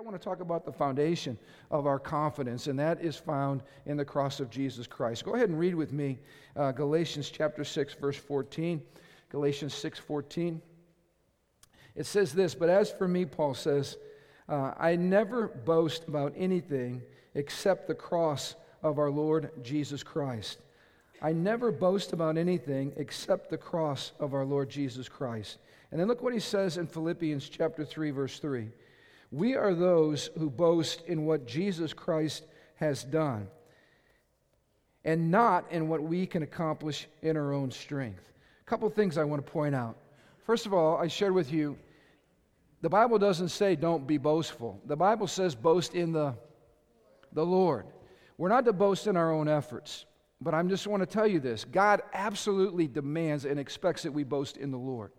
I want to talk about the foundation of our confidence, and that is found in the cross of Jesus Christ. Go ahead and read with me uh, Galatians chapter 6, verse 14. Galatians 6, 14. It says this, but as for me, Paul says, uh, I never boast about anything except the cross of our Lord Jesus Christ. I never boast about anything except the cross of our Lord Jesus Christ. And then look what he says in Philippians chapter 3 verse 3. We are those who boast in what Jesus Christ has done and not in what we can accomplish in our own strength. A couple things I want to point out. First of all, I shared with you the Bible doesn't say don't be boastful. The Bible says boast in the the Lord. We're not to boast in our own efforts. But I just want to tell you this God absolutely demands and expects that we boast in the Lord.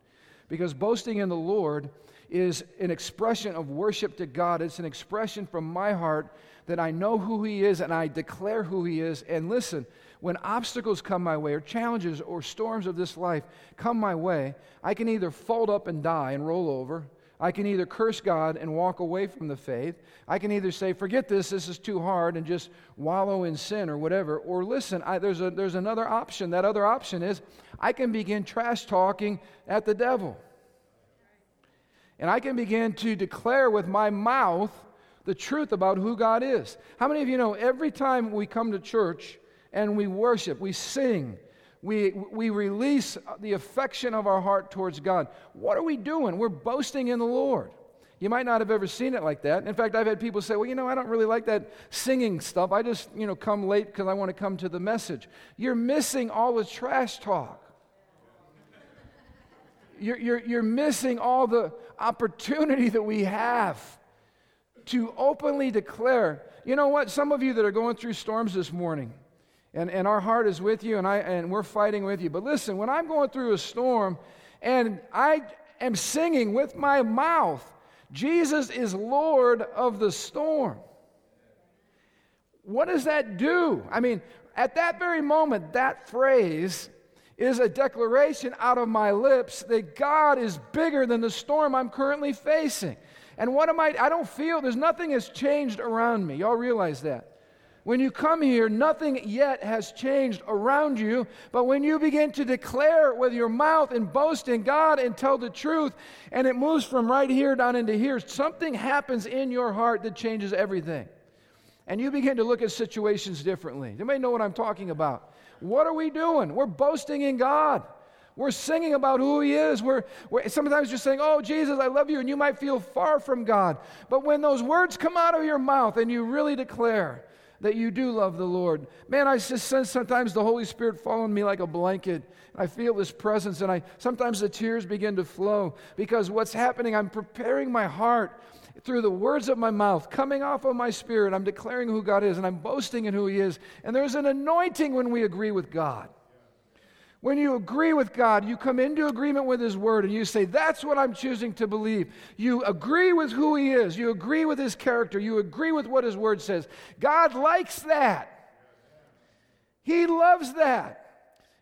Because boasting in the Lord is an expression of worship to God. It's an expression from my heart that I know who He is and I declare who He is. And listen, when obstacles come my way, or challenges or storms of this life come my way, I can either fold up and die and roll over, I can either curse God and walk away from the faith. I can either say, forget this, this is too hard, and just wallow in sin or whatever. Or listen, I, there's, a, there's another option. That other option is I can begin trash talking at the devil. And I can begin to declare with my mouth the truth about who God is. How many of you know every time we come to church and we worship, we sing, we, we release the affection of our heart towards God. What are we doing? We're boasting in the Lord. You might not have ever seen it like that. In fact, I've had people say, well, you know, I don't really like that singing stuff. I just, you know, come late because I want to come to the message. You're missing all the trash talk. You're, you're, you're missing all the opportunity that we have to openly declare. You know what? Some of you that are going through storms this morning, and, and our heart is with you and, I, and we're fighting with you. But listen, when I'm going through a storm and I am singing with my mouth, Jesus is Lord of the storm. What does that do? I mean, at that very moment, that phrase is a declaration out of my lips that God is bigger than the storm I'm currently facing. And what am I? I don't feel, there's nothing has changed around me. Y'all realize that. When you come here, nothing yet has changed around you, but when you begin to declare with your mouth and boast in God and tell the truth, and it moves from right here down into here, something happens in your heart that changes everything. And you begin to look at situations differently. You may know what I'm talking about. What are we doing? We're boasting in God. We're singing about who He is. We're, we're, sometimes just saying, Oh, Jesus, I love you, and you might feel far from God. But when those words come out of your mouth and you really declare, that you do love the Lord. Man, I just sense sometimes the Holy Spirit following me like a blanket. I feel this presence, and I sometimes the tears begin to flow because what's happening, I'm preparing my heart through the words of my mouth, coming off of my spirit. I'm declaring who God is, and I'm boasting in who He is. And there's an anointing when we agree with God. When you agree with God, you come into agreement with His Word and you say, That's what I'm choosing to believe. You agree with who He is, you agree with His character, you agree with what His Word says. God likes that. He loves that.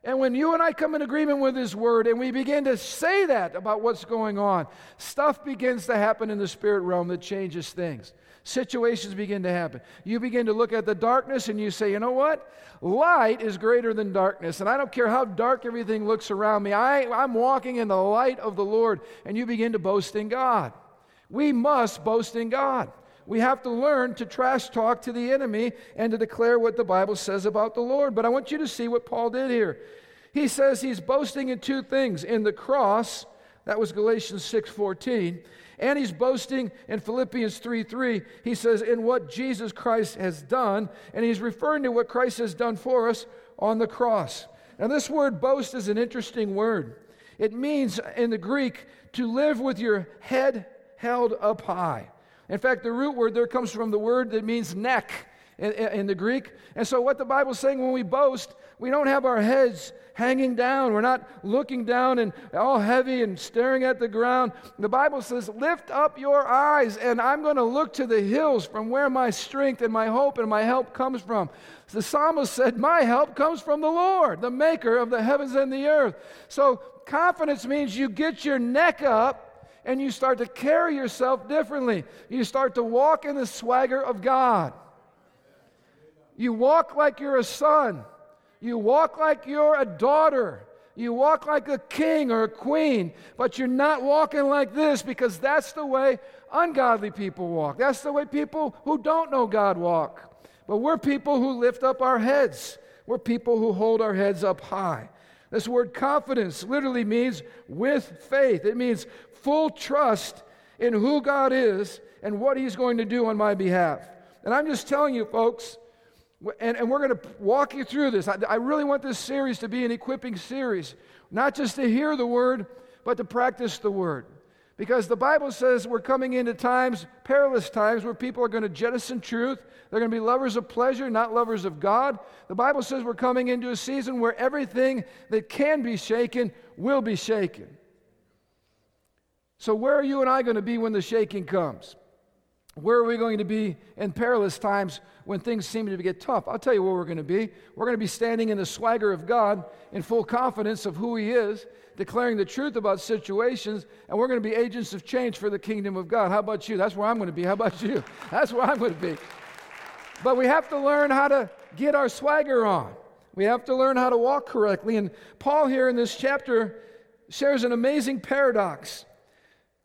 And when you and I come in agreement with His Word and we begin to say that about what's going on, stuff begins to happen in the spirit realm that changes things situations begin to happen. You begin to look at the darkness and you say, you know what? Light is greater than darkness. And I don't care how dark everything looks around me, I, I'm walking in the light of the Lord. And you begin to boast in God. We must boast in God. We have to learn to trash talk to the enemy and to declare what the Bible says about the Lord. But I want you to see what Paul did here. He says he's boasting in two things in the cross, that was Galatians 6:14, and he's boasting in Philippians 3 3. He says, in what Jesus Christ has done. And he's referring to what Christ has done for us on the cross. Now, this word boast is an interesting word. It means in the Greek to live with your head held up high. In fact, the root word there comes from the word that means neck in, in, the Greek. And so, what the Bible's saying when we boast, we don't have our heads hanging down. We're not looking down and all heavy and staring at the ground. The Bible says, Lift up your eyes, and I'm going to look to the hills from where my strength and my hope and my help comes from. The psalmist said, My help comes from the Lord, the maker of the heavens and the earth. So, confidence means you get your neck up and you start to carry yourself differently. You start to walk in the swagger of God. You walk like you're a son. You walk like you're a daughter. You walk like a king or a queen, but you're not walking like this because that's the way ungodly people walk. That's the way people who don't know God walk. But we're people who lift up our heads. We're people who hold our heads up high. This word confidence literally means with faith. It means full trust in who God is and what He's going to do on my behalf. And I'm just telling you, folks, and, and we're going to walk you through this. I, I really want this series to be an equipping series, not just to hear the word, but to practice the word. Because the Bible says we're coming into times, perilous times, where people are going to jettison truth. They're going to be lovers of pleasure, not lovers of God. The Bible says we're coming into a season where everything that can be shaken will be shaken. So, where are you and I going to be when the shaking comes? Where are we going to be in perilous times when things seem to get tough? I'll tell you where we're going to be. We're going to be standing in the swagger of God in full confidence of who He is, declaring the truth about situations, and we're going to be agents of change for the kingdom of God. How about you? That's where I'm going to be. How about you? That's where I'm going to be. But we have to learn how to get our swagger on. We have to learn how to walk correctly. And Paul, here in this chapter, shares an amazing paradox.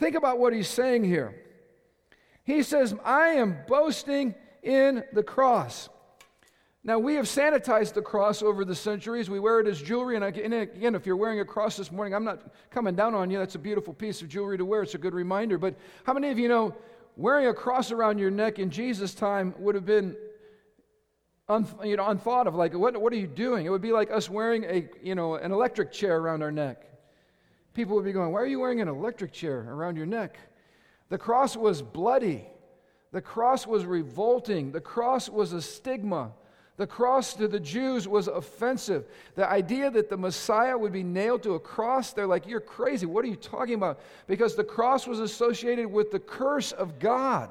Think about what he's saying here. He says, I am boasting in the cross. Now, we have sanitized the cross over the centuries. We wear it as jewelry. And again, if you're wearing a cross this morning, I'm not coming down on you. That's a beautiful piece of jewelry to wear. It's a good reminder. But how many of you know wearing a cross around your neck in Jesus' time would have been you know, unthought of? Like, what, what are you doing? It would be like us wearing a, you know, an electric chair around our neck. People would be going, Why are you wearing an electric chair around your neck? The cross was bloody. The cross was revolting. The cross was a stigma. The cross to the Jews was offensive. The idea that the Messiah would be nailed to a cross, they're like, You're crazy. What are you talking about? Because the cross was associated with the curse of God.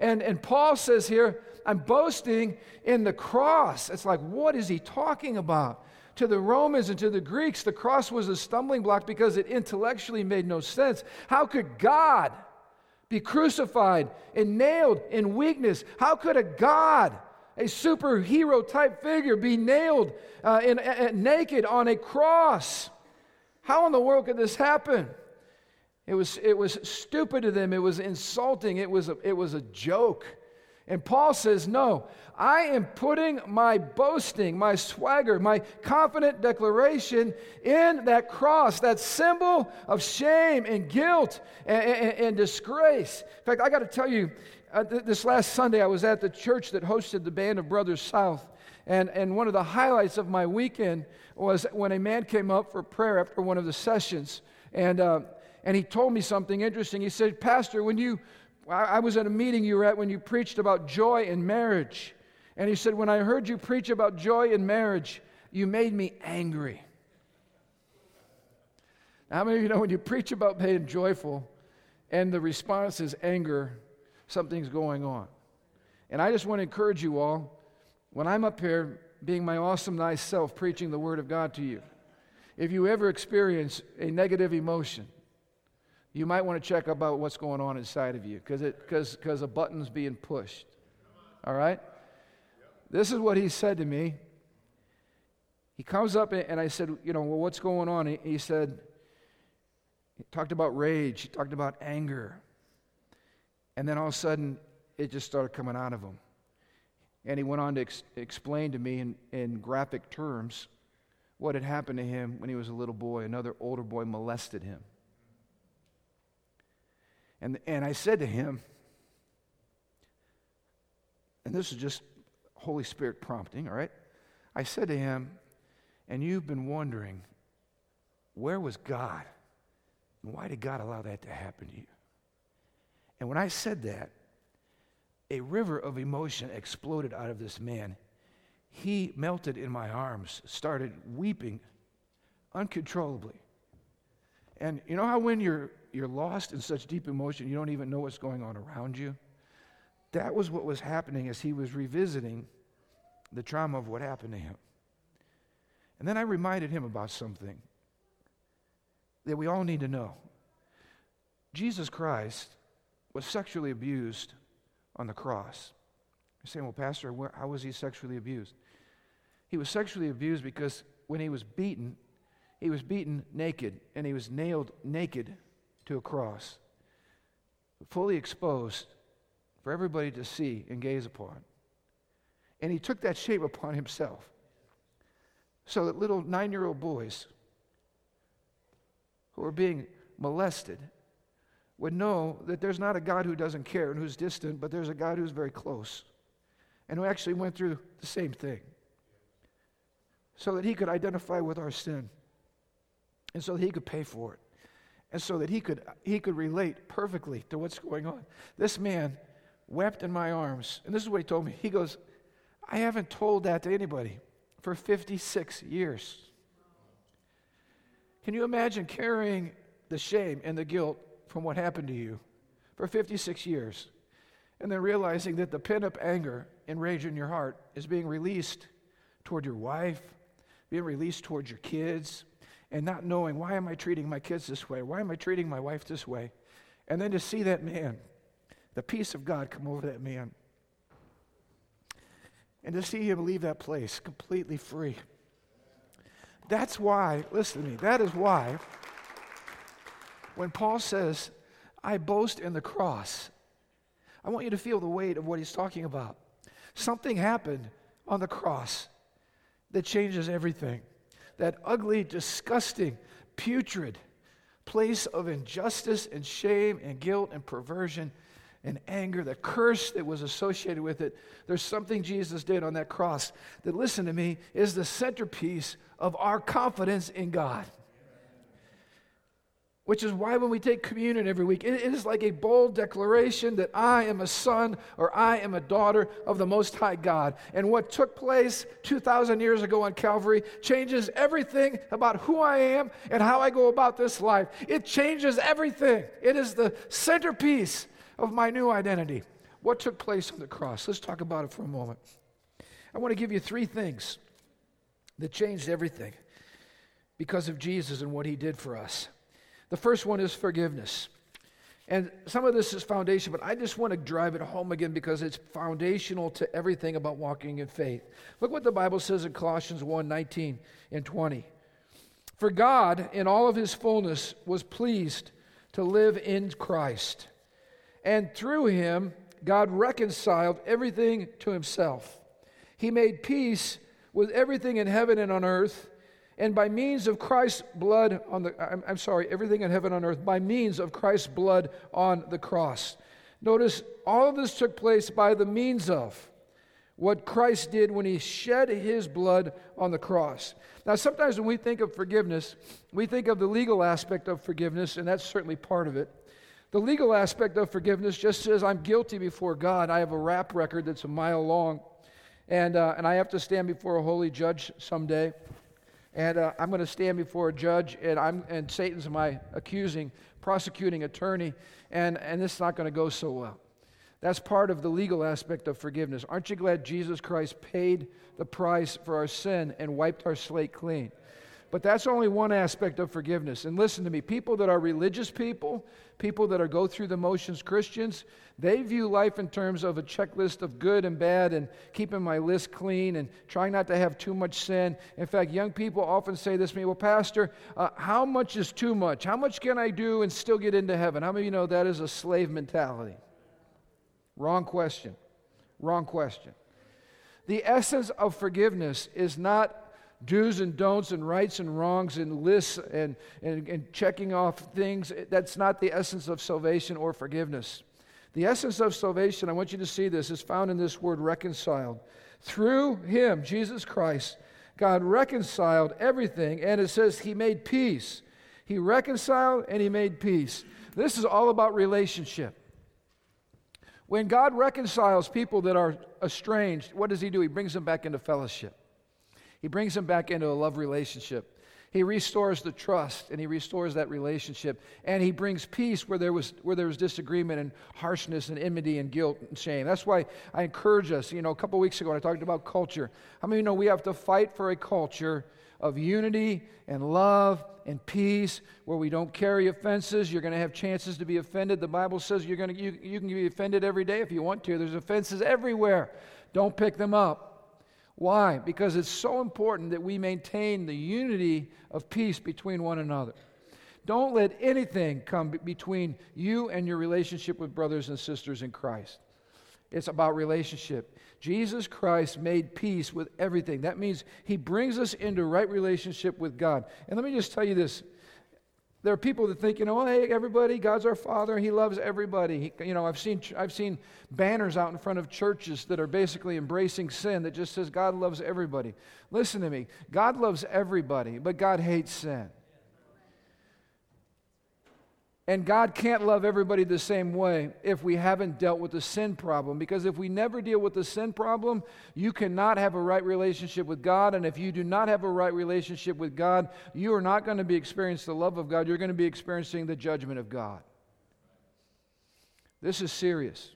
And, and Paul says here, I'm boasting in the cross. It's like, what is he talking about? To the Romans and to the Greeks, the cross was a stumbling block because it intellectually made no sense. How could God be crucified and nailed in weakness? How could a God, a superhero type figure, be nailed uh, in, uh, naked on a cross? How in the world could this happen? It was, it was stupid to them. It was insulting. It was a, it was a joke. And Paul says, No, I am putting my boasting, my swagger, my confident declaration in that cross, that symbol of shame and guilt and, and, and disgrace. In fact, I got to tell you, uh, th- this last Sunday I was at the church that hosted the Band of Brothers South. And, and one of the highlights of my weekend was when a man came up for prayer after one of the sessions. And, uh, and he told me something interesting. He said, Pastor, when you I was at a meeting you were at when you preached about joy in marriage. And he said, When I heard you preach about joy in marriage, you made me angry. How many of you know when you preach about being joyful and the response is anger, something's going on? And I just want to encourage you all when I'm up here being my awesome, nice self preaching the Word of God to you, if you ever experience a negative emotion, you might want to check about what's going on inside of you because because a button's being pushed. All right? This is what he said to me. He comes up and I said, you know, well, what's going on? He said, he talked about rage, he talked about anger. And then all of a sudden, it just started coming out of him. And he went on to ex- explain to me in, in graphic terms what had happened to him when he was a little boy. Another older boy molested him. And, and I said to him, and this is just Holy Spirit prompting, all right? I said to him, and you've been wondering, where was God? And why did God allow that to happen to you? And when I said that, a river of emotion exploded out of this man. He melted in my arms, started weeping uncontrollably. And you know how when you're you're lost in such deep emotion, you don't even know what's going on around you. That was what was happening as he was revisiting the trauma of what happened to him. And then I reminded him about something that we all need to know. Jesus Christ was sexually abused on the cross. You're saying, well, Pastor, how was he sexually abused? He was sexually abused because when he was beaten, he was beaten naked and he was nailed naked to a cross, fully exposed for everybody to see and gaze upon. And he took that shame upon himself. So that little nine year old boys who are being molested would know that there's not a God who doesn't care and who's distant, but there's a God who's very close and who actually went through the same thing. So that he could identify with our sin. And so that he could pay for it. And so that he could, he could relate perfectly to what's going on. This man wept in my arms, and this is what he told me. He goes, I haven't told that to anybody for 56 years. Can you imagine carrying the shame and the guilt from what happened to you for 56 years and then realizing that the pent up anger and rage in your heart is being released toward your wife, being released towards your kids, and not knowing why am I treating my kids this way? Why am I treating my wife this way? And then to see that man, the peace of God come over that man, and to see him leave that place completely free. That's why, listen to me, that is why when Paul says, I boast in the cross, I want you to feel the weight of what he's talking about. Something happened on the cross that changes everything. That ugly, disgusting, putrid place of injustice and shame and guilt and perversion and anger, the curse that was associated with it. There's something Jesus did on that cross that, listen to me, is the centerpiece of our confidence in God. Which is why when we take communion every week, it is like a bold declaration that I am a son or I am a daughter of the Most High God. And what took place 2,000 years ago on Calvary changes everything about who I am and how I go about this life. It changes everything. It is the centerpiece of my new identity. What took place on the cross? Let's talk about it for a moment. I want to give you three things that changed everything because of Jesus and what he did for us. The first one is forgiveness. And some of this is foundation, but I just want to drive it home again because it's foundational to everything about walking in faith. Look what the Bible says in Colossians 1 19 and 20. For God, in all of his fullness, was pleased to live in Christ. And through him, God reconciled everything to himself. He made peace with everything in heaven and on earth and by means of Christ's blood on the, I'm, I'm, sorry, everything in heaven and on earth, by means of Christ's blood on the cross. Notice all of this took place by the means of what Christ did when he shed his blood on the cross. Now, sometimes when we think of forgiveness, we think of the legal aspect of forgiveness, and that's certainly part of it. The legal aspect of forgiveness just says, I'm guilty before God. I have a rap record that's a mile long, and, uh, and I have to stand before a holy judge someday and uh, I'm going to stand before a judge, and I'm and Satan's my accusing, prosecuting attorney, and and this is not going to go so well. That's part of the legal aspect of forgiveness. Aren't you glad Jesus Christ paid the price for our sin and wiped our slate clean? But that's only one aspect of forgiveness. And listen to me people that are religious people, people that are go through the motions Christians, they view life in terms of a checklist of good and bad and keeping my list clean and trying not to have too much sin. In fact, young people often say this to me Well, Pastor, uh, how much is too much? How much can I do and still get into heaven? How many of you know that is a slave mentality? Wrong question. Wrong question. The essence of forgiveness is not do's and don'ts and rights and wrongs and lists and, and, and checking off things. That's not the essence of salvation or forgiveness. The essence of salvation, I want you to see this, is found in this word reconciled. Through him, Jesus Christ, God reconciled everything, and it says he made peace. He reconciled and he made peace. This is all about relationship. When God reconciles people that are estranged, what does he do? He brings them back into fellowship. He brings them back into a love relationship. He restores the trust and he restores that relationship. And he brings peace where there was, where there was disagreement and harshness and enmity and guilt and shame. That's why I encourage us. You know, a couple weeks ago, I talked about culture. How many you know we have to fight for a culture of unity and love and peace, where we don't carry offenses. You're going to have chances to be offended. The Bible says you're going to, you, you can be offended every day if you want to. There's offenses everywhere. Don't pick them up. Why? Because it's so important that we maintain the unity of peace between one another. Don't let anything come between you and your relationship with brothers and sisters in Christ. It's about relationship. Jesus Christ made peace with everything. That means he brings us into right relationship with God. And let me just tell you this. There are people that think, you know, hey, everybody, God's our Father, He loves everybody. He, you know, I've seen, I've seen banners out in front of churches that are basically embracing sin that just says God loves everybody. Listen to me. God loves everybody, but God hates sin. And God can't love everybody the same way if we haven't dealt with the sin problem. Because if we never deal with the sin problem, you cannot have a right relationship with God. And if you do not have a right relationship with God, you are not going to be experiencing the love of God. You're going to be experiencing the judgment of God. This is serious.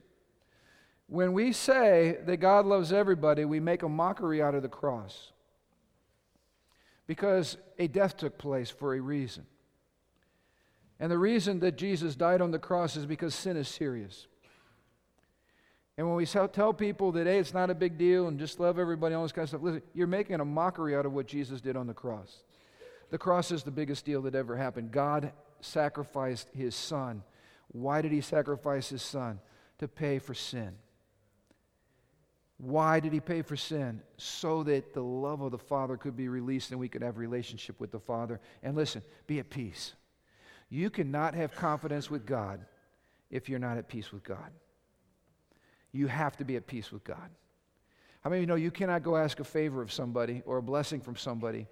When we say that God loves everybody, we make a mockery out of the cross. Because a death took place for a reason. And the reason that Jesus died on the cross is because sin is serious. And when we tell people that, hey, it's not a big deal and just love everybody, all this kind of stuff, listen, you're making a mockery out of what Jesus did on the cross. The cross is the biggest deal that ever happened. God sacrificed his son. Why did he sacrifice his son? To pay for sin. Why did he pay for sin? So that the love of the Father could be released and we could have relationship with the Father. And listen, be at peace. You cannot have confidence with God if you're not at peace with God. You have to be at peace with God. How many of you know you cannot go ask a favor of somebody or a blessing from somebody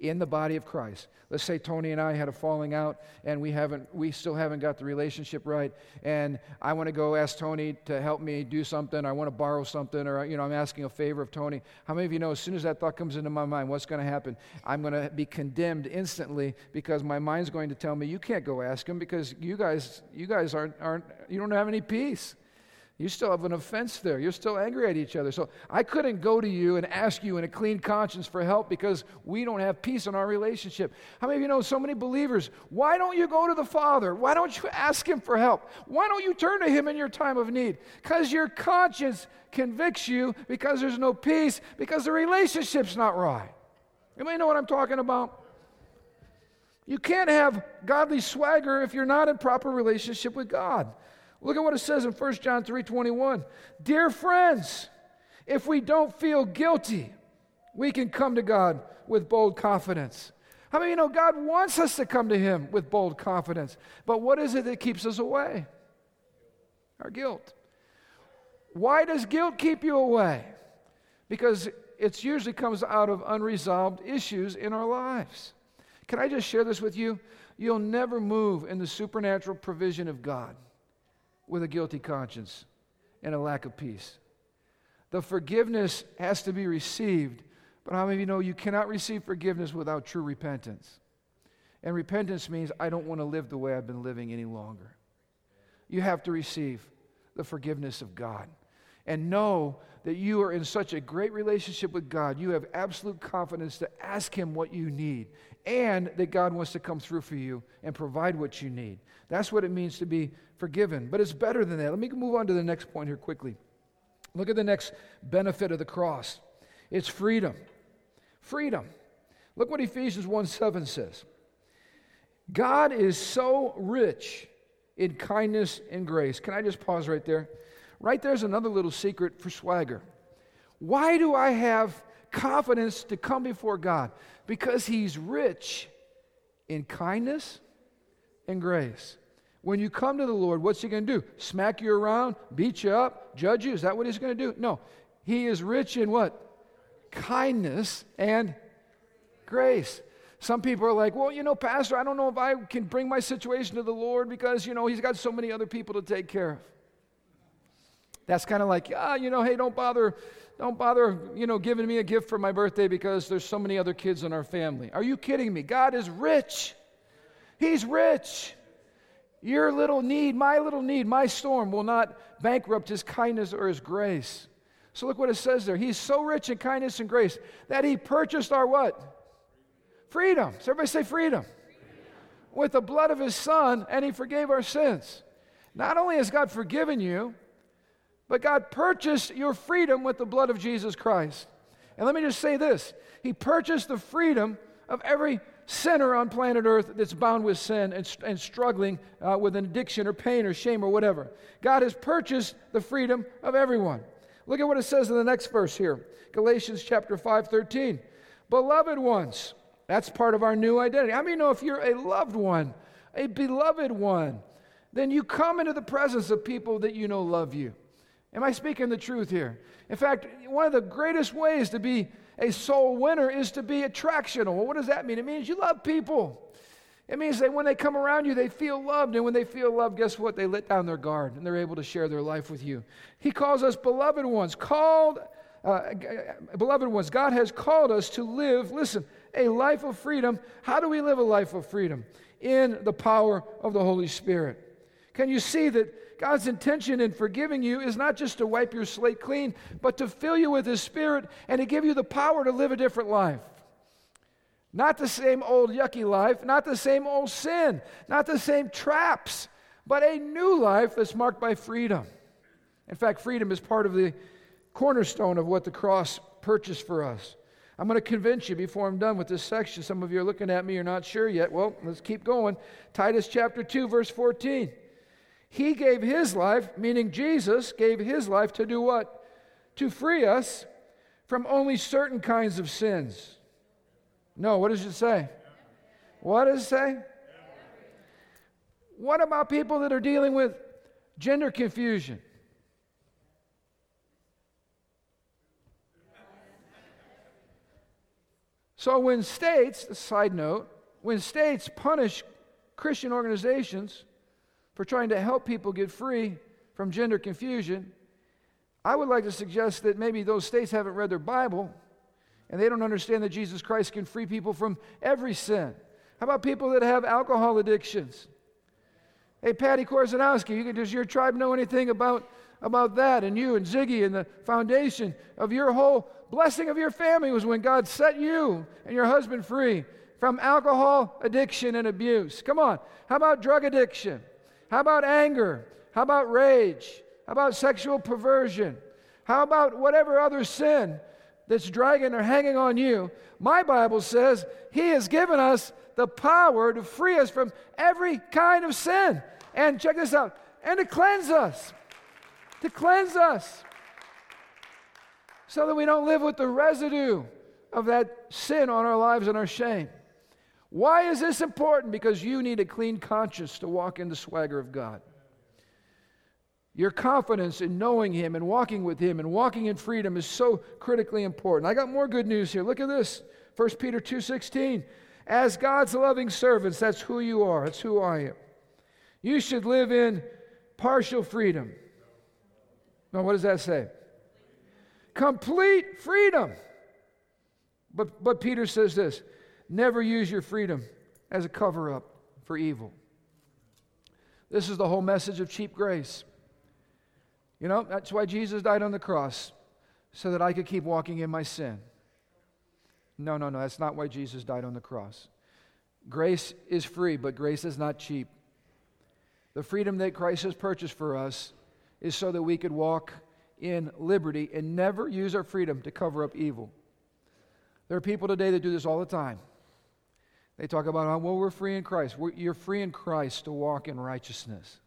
in the body of Christ. Let's say Tony and I had a falling out and we haven't we still haven't got the relationship right and I want to go ask Tony to help me do something, I want to borrow something or you know I'm asking a favor of Tony. How many of you know as soon as that thought comes into my mind, what's going to happen? I'm going to be condemned instantly because my mind's going to tell me you can't go ask him because you guys you guys aren't aren't you don't have any peace. You still have an offense there. You're still angry at each other. So I couldn't go to you and ask you in a clean conscience for help because we don't have peace in our relationship. How many of you know so many believers? Why don't you go to the Father? Why don't you ask Him for help? Why don't you turn to Him in your time of need? Because your conscience convicts you because there's no peace, because the relationship's not right. Anybody know what I'm talking about? You can't have godly swagger if you're not in proper relationship with God. Look at what it says in 1 John 3:21. Dear friends, if we don't feel guilty, we can come to God with bold confidence. How many of you know God wants us to come to Him with bold confidence? But what is it that keeps us away? Our guilt. Why does guilt keep you away? Because it usually comes out of unresolved issues in our lives. Can I just share this with you? You'll never move in the supernatural provision of God with a guilty conscience and a lack of peace. The forgiveness has to be received, but how many of you know you cannot receive forgiveness without true repentance? And repentance means I don't want to live the way I've been living any longer. You have to receive the forgiveness of God and know that you are in such a great relationship with God. You have absolute confidence to ask Him what you need and that God wants to come through for you and provide what you need. That's what it means to be forgiven. But it's better than that. Let me move on to the next point here quickly. Look at the next benefit of the cross it's freedom. Freedom. Look what Ephesians 1 7 says. God is so rich in kindness and grace. Can I just pause right there? Right there's another little secret for swagger. Why do I have confidence to come before God? Because He's rich in kindness and grace. When you come to the Lord, what's He going to do? Smack you around, beat you up, judge you? Is that what He's going to do? No. He is rich in what? Kindness and grace. Some people are like, well, you know, Pastor, I don't know if I can bring my situation to the Lord because, you know, He's got so many other people to take care of. That's kind of like, ah, you know, hey, don't bother, don't bother, you know, giving me a gift for my birthday because there's so many other kids in our family. Are you kidding me? God is rich. He's rich. Your little need, my little need, my storm will not bankrupt his kindness or his grace. So look what it says there. He's so rich in kindness and grace that he purchased our what? Freedom. So everybody say freedom. freedom. With the blood of his son, and he forgave our sins. Not only has God forgiven you, but God purchased your freedom with the blood of Jesus Christ. And let me just say this He purchased the freedom of every sinner on planet Earth that's bound with sin and, and struggling uh, with an addiction or pain or shame or whatever. God has purchased the freedom of everyone. Look at what it says in the next verse here Galatians chapter 5 13. Beloved ones, that's part of our new identity. I mean, know if you're a loved one, a beloved one, then you come into the presence of people that you know love you. Am I speaking the truth here? In fact, one of the greatest ways to be a soul winner is to be attractional. Well, what does that mean? It means you love people. It means that when they come around you, they feel loved. And when they feel loved, guess what? They let down their guard and they're able to share their life with you. He calls us beloved ones, called, uh, beloved ones. God has called us to live, listen, a life of freedom. How do we live a life of freedom? In the power of the Holy Spirit. Can you see that God's intention in forgiving you is not just to wipe your slate clean, but to fill you with His Spirit and to give you the power to live a different life. Not the same old yucky life, not the same old sin, not the same traps, but a new life that's marked by freedom. In fact, freedom is part of the cornerstone of what the cross purchased for us. I'm going to convince you before I'm done with this section. Some of you are looking at me, you're not sure yet. Well, let's keep going. Titus chapter 2, verse 14. He gave his life, meaning Jesus gave his life to do what? To free us from only certain kinds of sins. No, what does it say? What does it say? What about people that are dealing with gender confusion? So, when states, side note, when states punish Christian organizations for trying to help people get free from gender confusion, I would like to suggest that maybe those states haven't read their Bible and they don't understand that Jesus Christ can free people from every sin. How about people that have alcohol addictions? Hey, Patty Korzanowski, does your tribe know anything about, about that? And you and Ziggy and the foundation of your whole blessing of your family was when God set you and your husband free from alcohol addiction and abuse. Come on. How about drug addiction? How about anger? How about rage? How about sexual perversion? How about whatever other sin that's dragging or hanging on you? My Bible says He has given us the power to free us from every kind of sin. And check this out and to cleanse us. To cleanse us. So that we don't live with the residue of that sin on our lives and our shame. Why is this important? Because you need a clean conscience to walk in the swagger of God. Your confidence in knowing Him and walking with Him and walking in freedom is so critically important. I got more good news here. Look at this 1 Peter 2:16. As God's loving servants, that's who you are, that's who I am. You should live in partial freedom. Now, what does that say? Complete freedom. But, but Peter says this Never use your freedom as a cover up for evil. This is the whole message of cheap grace. You know, that's why Jesus died on the cross, so that I could keep walking in my sin. No, no, no, that's not why Jesus died on the cross. Grace is free, but grace is not cheap. The freedom that Christ has purchased for us is so that we could walk in liberty and never use our freedom to cover up evil. There are people today that do this all the time. They talk about, well, we're free in Christ. We're, you're free in Christ to walk in righteousness.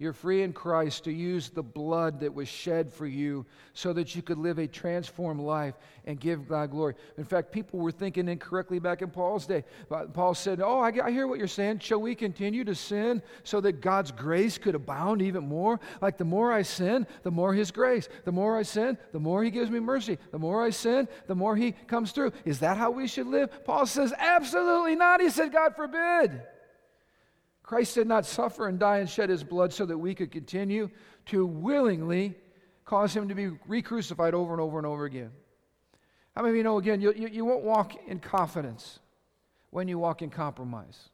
You're free in Christ to use the blood that was shed for you so that you could live a transformed life and give God glory. In fact, people were thinking incorrectly back in Paul's day. Paul said, Oh, I, hear what you're saying. Shall we continue to sin so that God's grace could abound even more? Like the more I sin, the more His grace. The more I sin, the more He gives me mercy. The more I sin, the more He comes through. Is that how we should live? Paul says, Absolutely not. He said, God forbid. Christ did not suffer and die and shed his blood so that we could continue to willingly cause him to be re crucified over and over and over again. How many of you know again, you, you, you won't walk in confidence when you walk in compromise?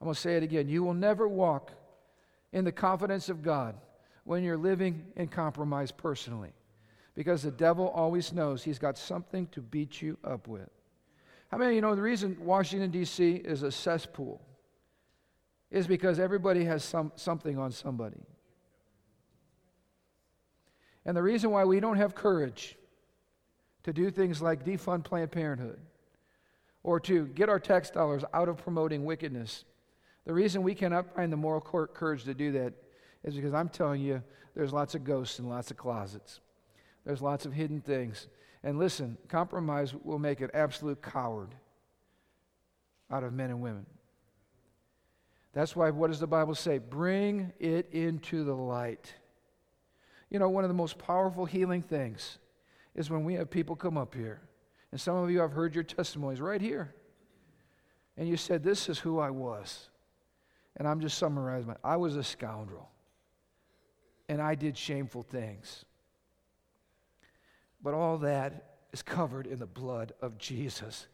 I'm going to say it again. You will never walk in the confidence of God when you're living in compromise personally because the devil always knows he's got something to beat you up with. How many of you know the reason Washington, D.C. is a cesspool is because everybody has some, something on somebody. And the reason why we don't have courage to do things like defund Planned Parenthood or to get our tax dollars out of promoting wickedness, the reason we cannot find the moral courage to do that is because I'm telling you, there's lots of ghosts and lots of closets. There's lots of hidden things. And listen, compromise will make an absolute coward out of men and women. That's why, what does the Bible say? Bring it into the light. You know, one of the most powerful healing things is when we have people come up here. And some of you have heard your testimonies right here. And you said, This is who I was. And I'm just summarizing. I was a scoundrel. And I did shameful things. But all that is covered in the blood of Jesus.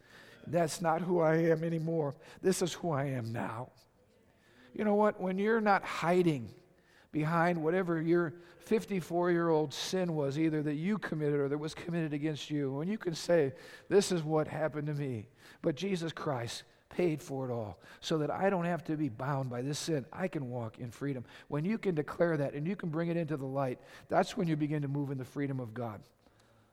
That's not who I am anymore. This is who I am now. You know what? When you're not hiding behind whatever your 54 year old sin was, either that you committed or that was committed against you, when you can say, This is what happened to me, but Jesus Christ paid for it all so that I don't have to be bound by this sin. I can walk in freedom. When you can declare that and you can bring it into the light, that's when you begin to move in the freedom of God.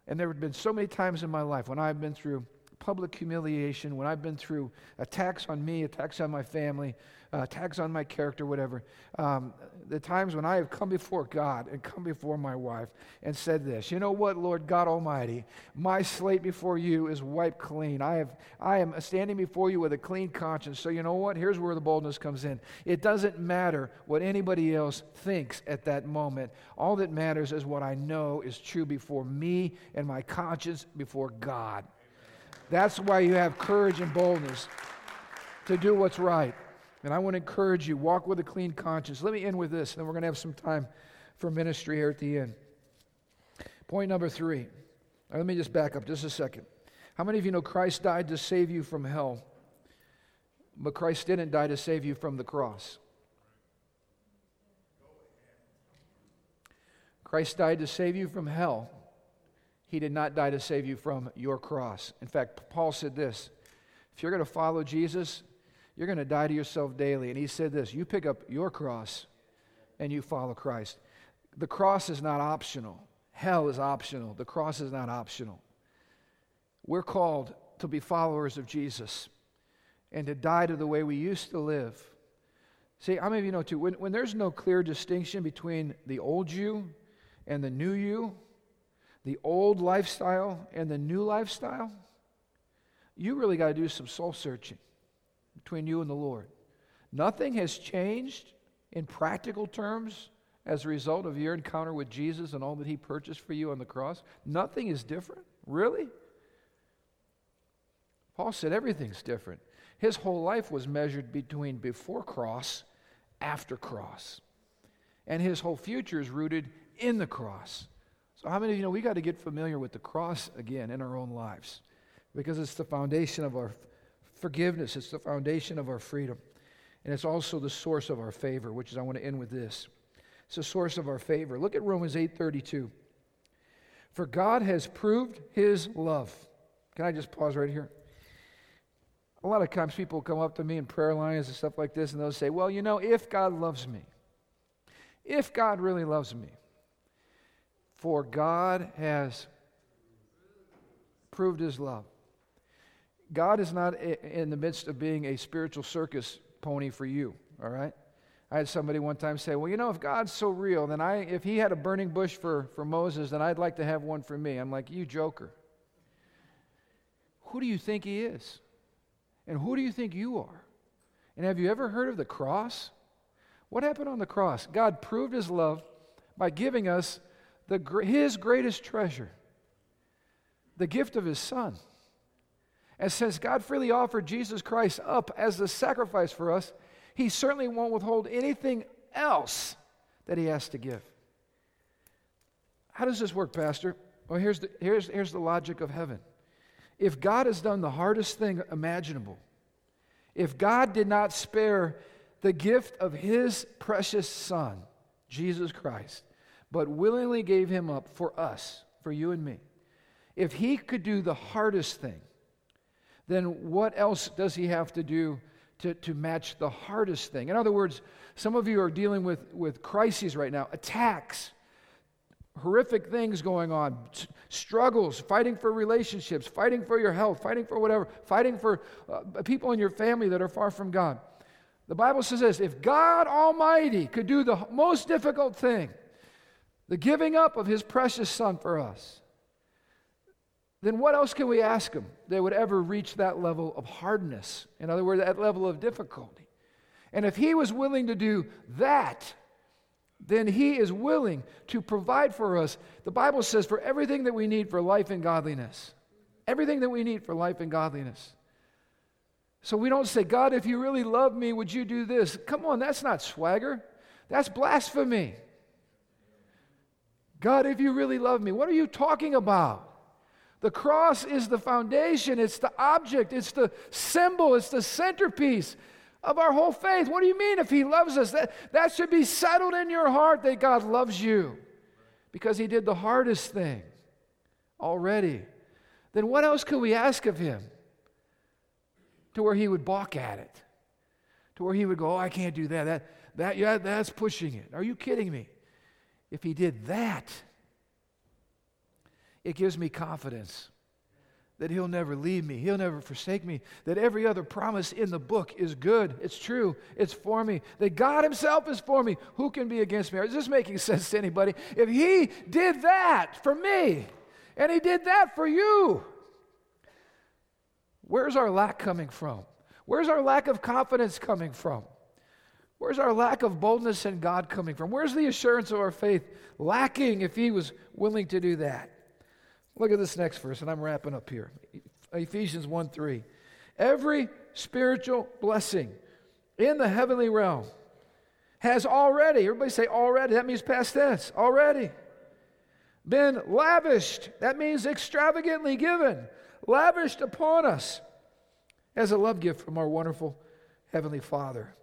And there have been so many times in my life when I've been through public humiliation, when I've been through attacks on me, attacks on my family, uh, attacks on my character, whatever, um, the times when I have come before God and come before my wife and said this, you know what, Lord God Almighty, my slate before you is wiped clean. I, have, I am standing before you with a clean conscience. So you know what? Here's where the boldness comes in. It doesn't matter what anybody else thinks at that moment. All that matters is what I know is true before me and my conscience before God. That's why you have courage and boldness to do what's right. And I want to encourage you, walk with a clean conscience. Let me end with this, and then we're going to have some time for ministry here at the end. Point number three. let me just back up just a second. How many of you know Christ died to save you from hell, but Christ didn't die to save you from the cross? Christ died to save you from hell, he did not die to save you from your cross. In fact, Paul said this if you're going to follow Jesus, you're going to die to yourself daily. And he said this you pick up your cross and you follow Christ. The cross is not optional, hell is optional. The cross is not optional. We're called to be followers of Jesus and to die to the way we used to live. See, how many of you know too, when, when there's no clear distinction between the old you and the new you, the old lifestyle and the new lifestyle, you really got to do some soul searching between you and the Lord. Nothing has changed in practical terms as a result of your encounter with Jesus and all that He purchased for you on the cross. Nothing is different. Really? Paul said everything's different. His whole life was measured between before cross, after cross. And his whole future is rooted in the cross. So, how many of you know we got to get familiar with the cross again in our own lives? Because it's the foundation of our forgiveness, it's the foundation of our freedom. And it's also the source of our favor, which is I want to end with this. It's the source of our favor. Look at Romans 8:32. For God has proved his love. Can I just pause right here? A lot of times people come up to me in prayer lines and stuff like this, and they'll say, Well, you know, if God loves me, if God really loves me, for God has proved his love. God is not in the midst of being a spiritual circus pony for you, all right? I had somebody one time say, Well, you know, if God's so real, then I, if he had a burning bush for, for Moses, then I'd like to have one for me. I'm like, You joker. Who do you think he is? And who do you think you are? And have you ever heard of the cross? What happened on the cross? God proved his love by giving us the, his greatest treasure, the gift of his son. And since God freely offered Jesus Christ up as the sacrifice for us, he certainly won't withhold anything else that he has to give. How does this work, Pastor? Well, here's the, here's, here's the logic of heaven. If God has done the hardest thing imaginable, if God did not spare the gift of his precious Son, Jesus Christ, but willingly gave him up for us, for you and me, if he could do the hardest thing, then what else does he have to do to, to match the hardest thing? In other words, some of you are dealing with, with crises right now, attacks, horrific things going on, struggles, fighting for relationships, fighting for your health, fighting for whatever, fighting for uh, people in your family that are far from God. The Bible says this if God Almighty could do the most difficult thing, the giving up of His precious Son for us, then what else can we ask Him that would ever reach that level of hardness? In other words, that level of difficulty. And if He was willing to do that, then He is willing to provide for us. The Bible says, for everything that we need for life and godliness. Everything that we need for life and godliness. So we don't say, God, if you really love me, would you do this? Come on, that's not swagger. That's blasphemy. God, if you really love me, what are you talking about? The cross is the foundation, it's the object, it's the symbol, it's the centerpiece of our whole faith. What do you mean if He loves us? That, that should be settled in your heart that God loves you because He did the hardest thing already. Then what else could we ask of Him to where He would balk at it? To where He would go, oh, I can't do that. That, that yeah, that's pushing it. Are you kidding me? If He did that, it gives me confidence that He'll never leave me, He'll never forsake me, that every other promise in the book is good, it's true, it's for me, that God Himself is for me. Who can be against me? Is this making sense to anybody? If He did that for me, and He did that for you, where's our lack coming from? Where's our lack of confidence coming from? Where's our lack of boldness in God coming from? Where's the assurance of our faith lacking if He was willing to do that? Look at this next verse, and I'm wrapping up here. Ephesians 1 3. Every spiritual blessing in the heavenly realm has already, everybody say already, that means past tense, already been lavished. That means extravagantly given, lavished upon us as a love gift from our wonderful Heavenly Father,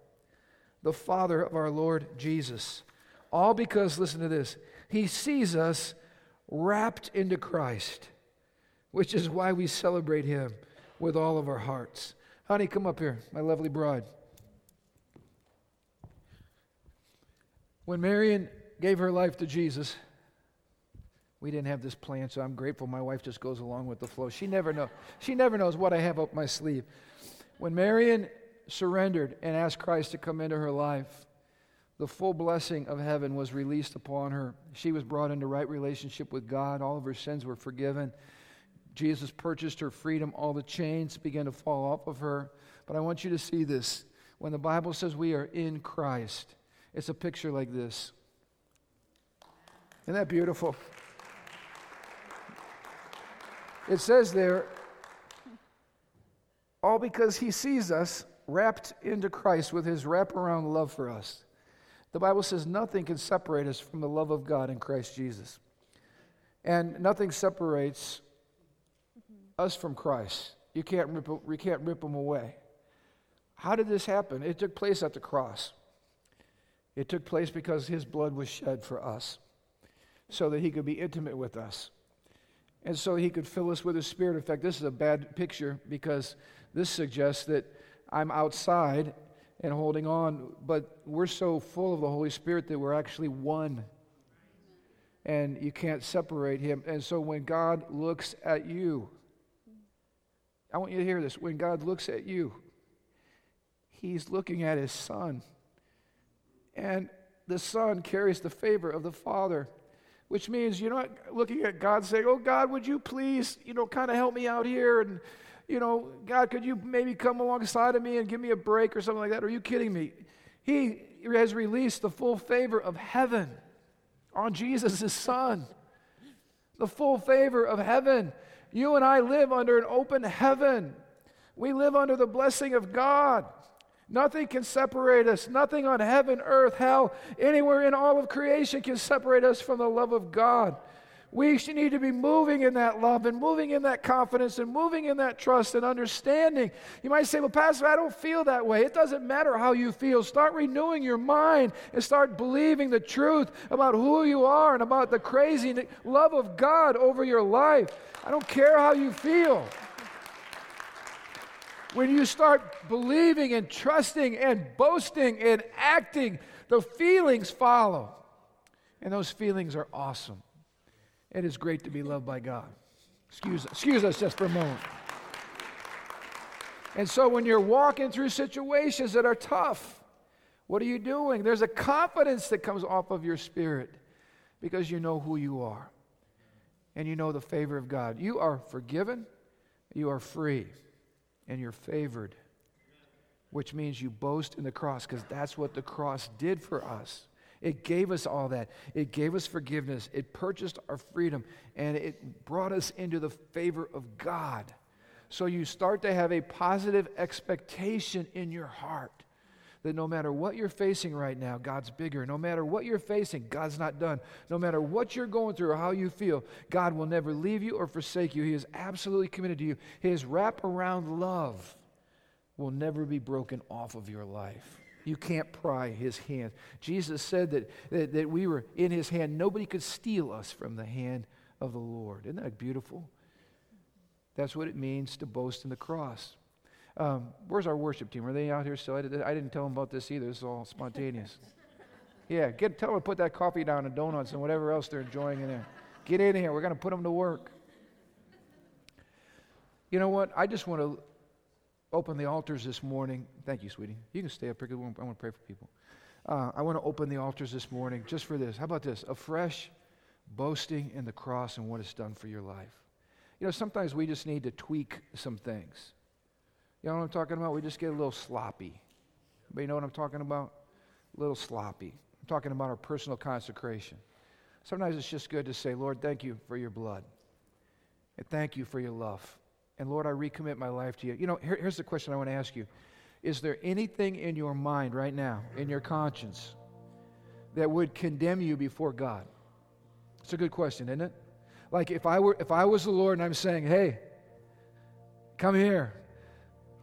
the Father of our Lord Jesus. All because, listen to this, He sees us wrapped into Christ, which is why we celebrate him with all of our hearts. Honey, come up here, my lovely bride. When Marion gave her life to Jesus, we didn't have this plan, so I'm grateful my wife just goes along with the flow. She never knows. She never knows what I have up my sleeve. When Marion surrendered and asked Christ to come into her life, the full blessing of heaven was released upon her. She was brought into right relationship with God. All of her sins were forgiven. Jesus purchased her freedom. All the chains began to fall off of her. But I want you to see this. When the Bible says we are in Christ, it's a picture like this. Isn't that beautiful? It says there, all because he sees us wrapped into Christ with his wraparound love for us. The Bible says nothing can separate us from the love of God in Christ Jesus. And nothing separates us from Christ. You can't rip, you can't rip him away. How did this happen? It took place at the cross. It took place because his blood was shed for us so that he could be intimate with us. And so he could fill us with his spirit. In fact, this is a bad picture because this suggests that I'm outside and holding on, but we're so full of the Holy Spirit that we're actually one. And you can't separate him. And so when God looks at you, I want you to hear this. When God looks at you, he's looking at his son. And the son carries the favor of the father, which means you're not looking at God saying, Oh, God, would you please, you know, kind of help me out here and you know, God, could you maybe come alongside of me and give me a break or something like that? Are you kidding me? He has released the full favor of heaven on Jesus, his son. The full favor of heaven. You and I live under an open heaven. We live under the blessing of God. Nothing can separate us. Nothing on heaven, earth, hell, anywhere in all of creation can separate us from the love of God. We need to be moving in that love and moving in that confidence and moving in that trust and understanding. You might say, Well, Pastor, I don't feel that way. It doesn't matter how you feel. Start renewing your mind and start believing the truth about who you are and about the crazy love of God over your life. I don't care how you feel. when you start believing and trusting and boasting and acting, the feelings follow. And those feelings are awesome. It is great to be loved by God. Excuse, excuse us just for a moment. And so when you're walking through situations that are tough, what are you doing? There's a confidence that comes off of your spirit because you know who you are and you know the favor of God. You are forgiven, you are free, and you're favored, which means you boast in the cross because that's what the cross did for us. It gave us all that. It gave us forgiveness. It purchased our freedom, and it brought us into the favor of God. So you start to have a positive expectation in your heart that no matter what you're facing right now, God's bigger. No matter what you're facing, God's not done. No matter what you're going through or how you feel, God will never leave you or forsake you. He is absolutely committed to you. His wraparound love will never be broken off of your life. You can't pry his hand. Jesus said that, that, that we were in his hand. Nobody could steal us from the hand of the Lord. Isn't that beautiful? That's what it means to boast in the cross. Um, where's our worship team? Are they out here still? I, did, I didn't tell them about this either. This is all spontaneous. yeah, get, tell them to put that coffee down and donuts and whatever else they're enjoying in there. Get in here. We're going to put them to work. You know what? I just want to open the altars this morning. Thank you, sweetie. You can stay up here because I want to pray for people. Uh, I want to open the altars this morning just for this. How about this? A fresh boasting in the cross and what it's done for your life. You know, sometimes we just need to tweak some things. You know what I'm talking about? We just get a little sloppy. But you know what I'm talking about? A little sloppy. I'm talking about our personal consecration. Sometimes it's just good to say, Lord, thank you for your blood. And thank you for your love. And Lord, I recommit my life to you. You know, here, here's the question I want to ask you Is there anything in your mind right now, in your conscience, that would condemn you before God? It's a good question, isn't it? Like if I were if I was the Lord and I'm saying, "Hey, come here.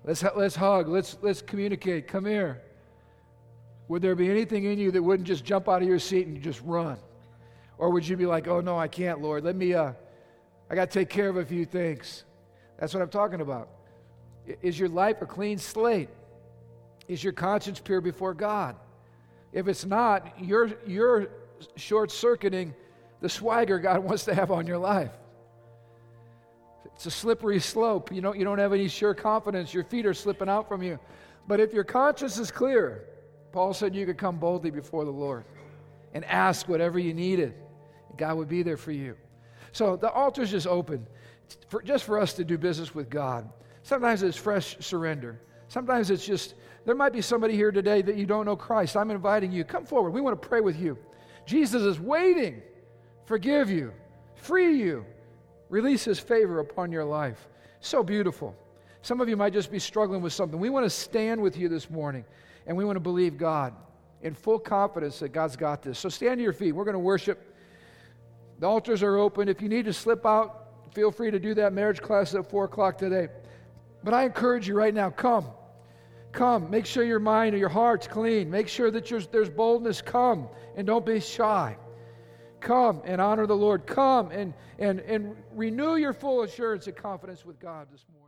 Let's, let's hug. Let's, let's communicate. Come here. Would there be anything in you that wouldn't just jump out of your seat and just run? Or would you be like, oh, no, I can't, Lord. Let me, uh, I got to take care of a few things. That's what I'm talking about. Is your life a clean slate? Is your conscience pure before God? If it's not, you're, you're short circuiting the swagger God wants to have on your life. It's a slippery slope. You don't, you don't have any sure confidence. Your feet are slipping out from you. But if your conscience is clear, Paul said you could come boldly before the Lord and ask whatever you needed. God would be there for you. So the altar's just open for, just for us to do business with God. Sometimes it's fresh surrender. Sometimes it's just, there might be somebody here today that you don't know Christ. I'm inviting you. Come forward. We want to pray with you. Jesus is waiting, forgive you, free you, release His favor upon your life. So beautiful. Some of you might just be struggling with something. We want to stand with you this morning and we want to believe God in full confidence that God's got this. So stand to your feet. We're going to worship. The altars are open. If you need to slip out, feel free to do that. Marriage class at 4 o'clock today. But I encourage you right now come. Come. Make sure your mind or your heart's clean. Make sure that there's boldness. Come and don't be shy. Come and honor the Lord. Come and, and, and renew your full assurance and confidence with God this morning.